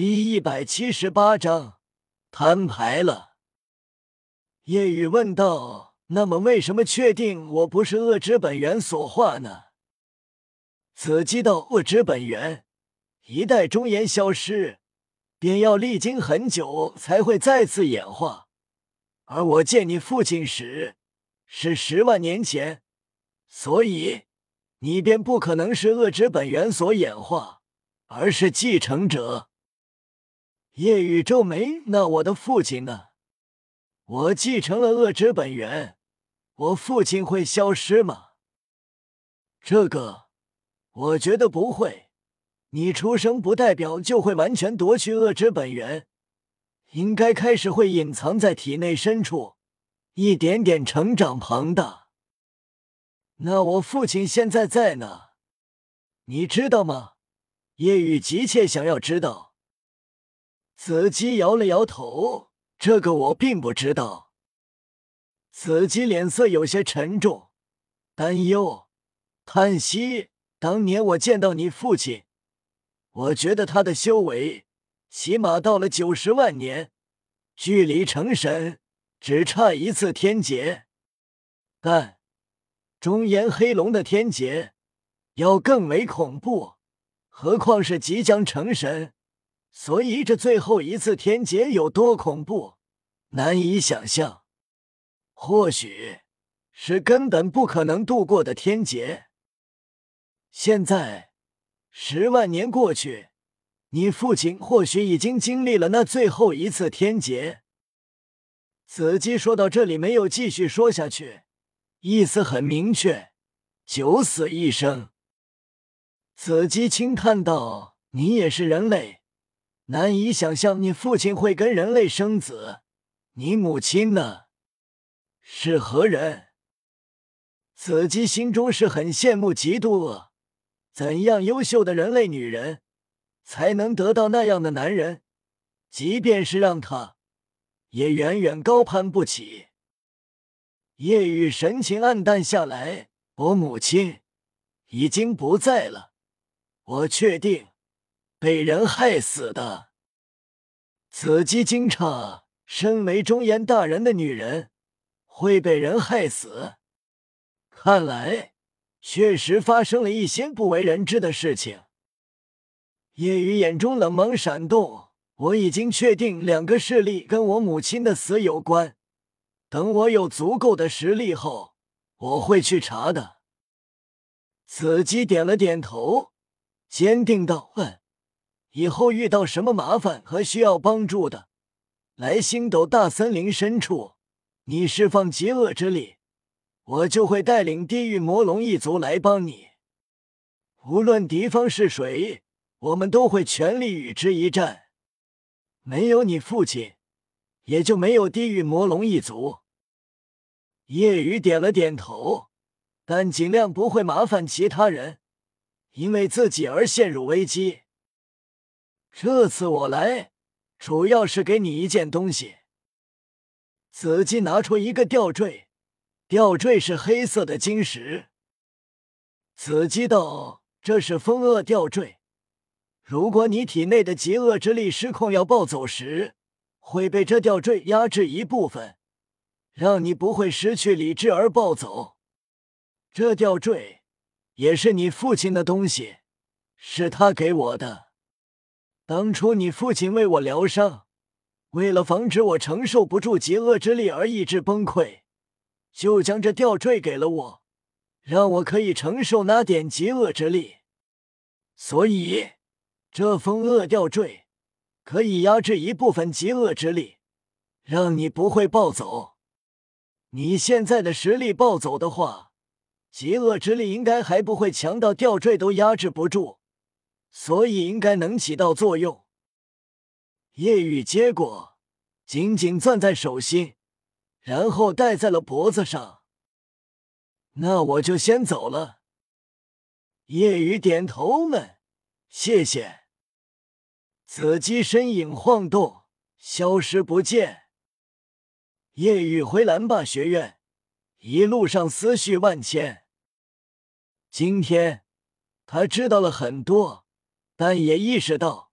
第一百七十八章摊牌了。叶雨问道：“那么，为什么确定我不是恶之本源所化呢？”子姬道：“恶之本源一代忠言消失，便要历经很久才会再次演化。而我见你父亲时是十万年前，所以你便不可能是恶之本源所演化，而是继承者。”夜雨皱眉：“那我的父亲呢？”我继承了恶之本源，我父亲会消失吗？这个，我觉得不会。你出生不代表就会完全夺去恶之本源，应该开始会隐藏在体内深处，一点点成长庞大。那我父亲现在在哪？你知道吗？夜雨急切想要知道。子姬摇了摇头。这个我并不知道。子姬脸色有些沉重，担忧、叹息。当年我见到你父亲，我觉得他的修为起码到了九十万年，距离成神只差一次天劫。但中炎黑龙的天劫要更为恐怖，何况是即将成神。所以，这最后一次天劫有多恐怖，难以想象。或许是根本不可能度过的天劫。现在，十万年过去，你父亲或许已经经历了那最后一次天劫。子姬说到这里，没有继续说下去，意思很明确：九死一生。子姬轻叹道：“你也是人类。”难以想象你父亲会跟人类生子，你母亲呢？是何人？子姬心中是很羡慕、嫉妒、恶。怎样优秀的人类女人才能得到那样的男人？即便是让他，也远远高攀不起。夜雨神情黯淡下来，我母亲已经不在了，我确定。被人害死的，子姬惊诧：身为忠言大人的女人会被人害死？看来确实发生了一些不为人知的事情。夜雨眼中冷芒闪动，我已经确定两个势力跟我母亲的死有关。等我有足够的实力后，我会去查的。子姬点了点头，坚定道：“问。”以后遇到什么麻烦和需要帮助的，来星斗大森林深处，你释放极恶之力，我就会带领地狱魔龙一族来帮你。无论敌方是谁，我们都会全力与之一战。没有你父亲，也就没有地狱魔龙一族。夜雨点了点头，但尽量不会麻烦其他人，因为自己而陷入危机。这次我来，主要是给你一件东西。子姬拿出一个吊坠，吊坠是黑色的晶石。子姬道：“这是风恶吊坠，如果你体内的极恶之力失控要暴走时，会被这吊坠压制一部分，让你不会失去理智而暴走。这吊坠也是你父亲的东西，是他给我的。”当初你父亲为我疗伤，为了防止我承受不住极恶之力而意志崩溃，就将这吊坠给了我，让我可以承受那点极恶之力。所以，这风恶吊坠可以压制一部分极恶之力，让你不会暴走。你现在的实力暴走的话，极恶之力应该还不会强到吊坠都压制不住。所以应该能起到作用。夜雨接过，紧紧攥在手心，然后戴在了脖子上。那我就先走了。夜雨点头们：“谢谢。”紫姬身影晃动，消失不见。夜雨回蓝霸学院，一路上思绪万千。今天他知道了很多。但也意识到，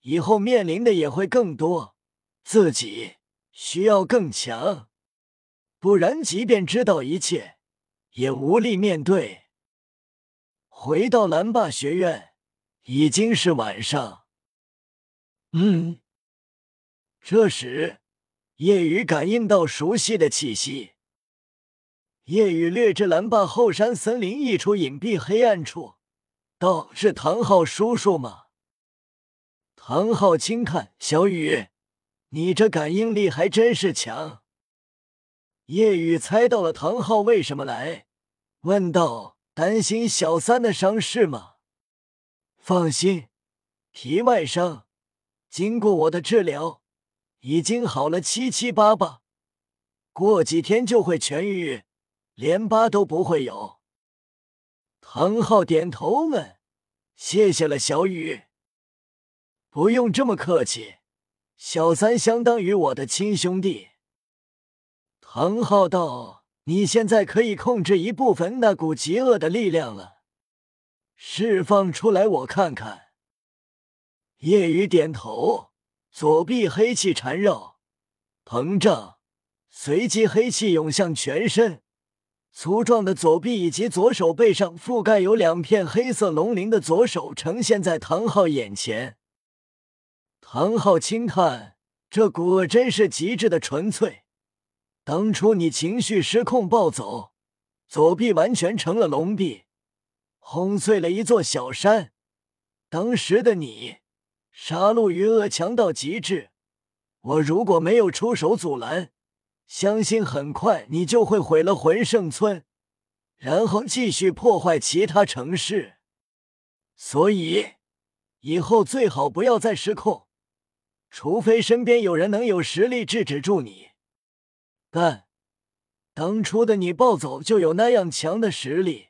以后面临的也会更多，自己需要更强，不然即便知道一切，也无力面对。回到蓝霸学院，已经是晚上。嗯，这时夜雨感应到熟悉的气息。夜雨掠至蓝霸后山森林一处隐蔽黑暗处，道：“是唐昊叔叔吗？”唐昊轻叹：“小雨，你这感应力还真是强。”夜雨猜到了唐昊为什么来，问道。担心小三的伤势吗？放心，皮外伤，经过我的治疗，已经好了七七八八，过几天就会痊愈，连疤都不会有。唐昊点头问：“谢谢了，小雨。”不用这么客气，小三相当于我的亲兄弟。唐昊道。你现在可以控制一部分那股极恶的力量了，释放出来我看看。夜雨点头，左臂黑气缠绕，膨胀，随即黑气涌向全身。粗壮的左臂以及左手背上覆盖有两片黑色龙鳞的左手呈现在唐昊眼前。唐昊轻叹：“这股恶真是极致的纯粹。”当初你情绪失控暴走，左臂完全成了龙臂，轰碎了一座小山。当时的你杀戮余恶强到极致，我如果没有出手阻拦，相信很快你就会毁了魂圣村，然后继续破坏其他城市。所以以后最好不要再失控，除非身边有人能有实力制止住你。但当初的你暴走就有那样强的实力，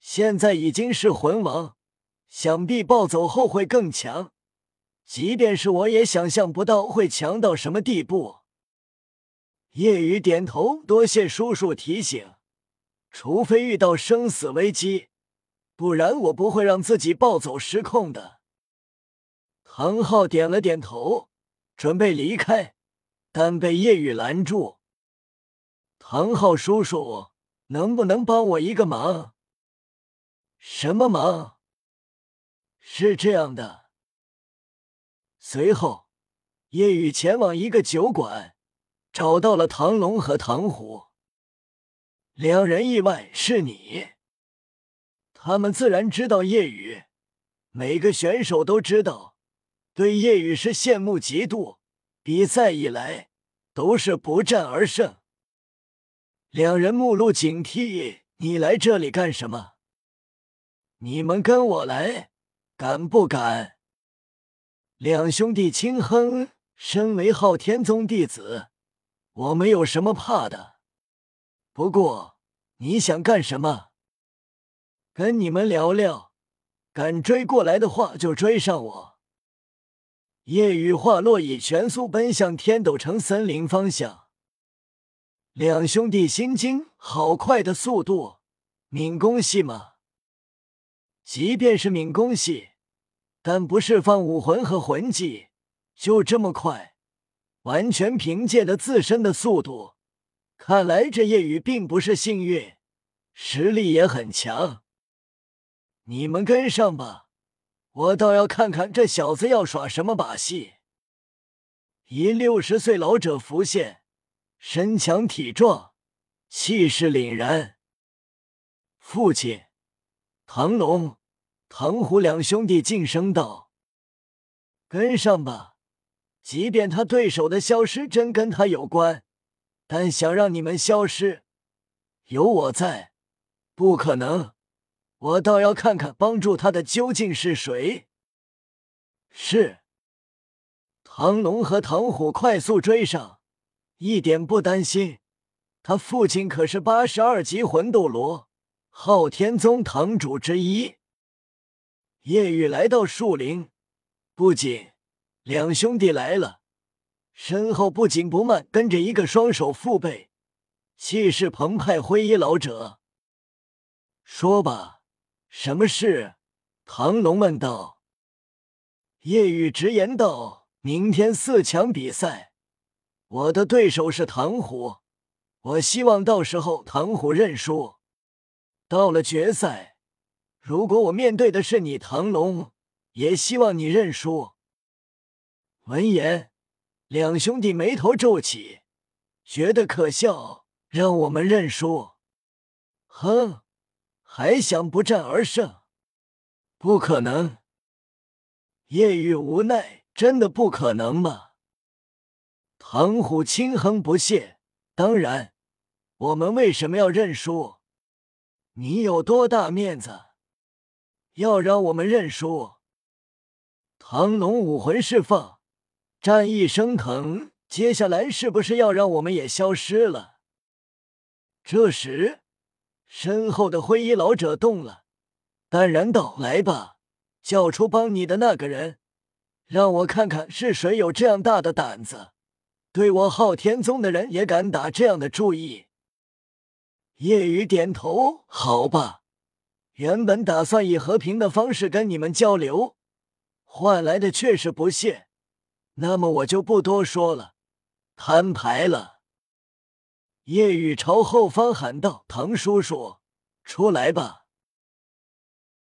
现在已经是魂王，想必暴走后会更强。即便是我也想象不到会强到什么地步。夜雨点头，多谢叔叔提醒。除非遇到生死危机，不然我不会让自己暴走失控的。唐昊点了点头，准备离开，但被夜雨拦住。唐昊叔叔，能不能帮我一个忙？什么忙？是这样的。随后，叶雨前往一个酒馆，找到了唐龙和唐虎。两人意外是你，他们自然知道叶雨。每个选手都知道，对叶雨是羡慕嫉妒。比赛以来，都是不战而胜。两人目露警惕，你来这里干什么？你们跟我来，敢不敢？两兄弟轻哼，身为昊天宗弟子，我们有什么怕的？不过你想干什么？跟你们聊聊，敢追过来的话就追上我。夜雨话落，已全速奔向天斗城森林方向。两兄弟心惊，好快的速度，敏攻系吗？即便是敏攻系，但不释放武魂和魂技，就这么快，完全凭借着自身的速度。看来这夜雨并不是幸运，实力也很强。你们跟上吧，我倒要看看这小子要耍什么把戏。一六十岁老者浮现。身强体壮，气势凛然。父亲唐龙、唐虎两兄弟晋升道：“跟上吧，即便他对手的消失真跟他有关，但想让你们消失，有我在，不可能。我倒要看看帮助他的究竟是谁。”是。唐龙和唐虎快速追上。一点不担心，他父亲可是八十二级魂斗罗，昊天宗堂主之一。夜雨来到树林，不仅两兄弟来了，身后不紧不慢跟着一个双手负背、气势澎湃灰衣老者。说吧，什么事？唐龙问道。叶雨直言道：“明天四强比赛，我的对手是唐虎，我希望到时候唐虎认输。到了决赛，如果我面对的是你唐龙，也希望你认输。”闻言，两兄弟眉头皱起，觉得可笑。让我们认输？哼，还想不战而胜？不可能！叶雨无奈，真的不可能吗？唐虎轻哼不屑：“当然，我们为什么要认输？你有多大面子，要让我们认输？”唐龙武魂释放，战意升腾，接下来是不是要让我们也消失了？这时，身后的灰衣老者动了，淡然道：“来吧。”叫出帮你的那个人，让我看看是谁有这样大的胆子，对我昊天宗的人也敢打这样的主意。叶雨点头，好吧。原本打算以和平的方式跟你们交流，换来的却是不屑。那么我就不多说了，摊牌了。叶雨朝后方喊道：“唐叔叔，出来吧。”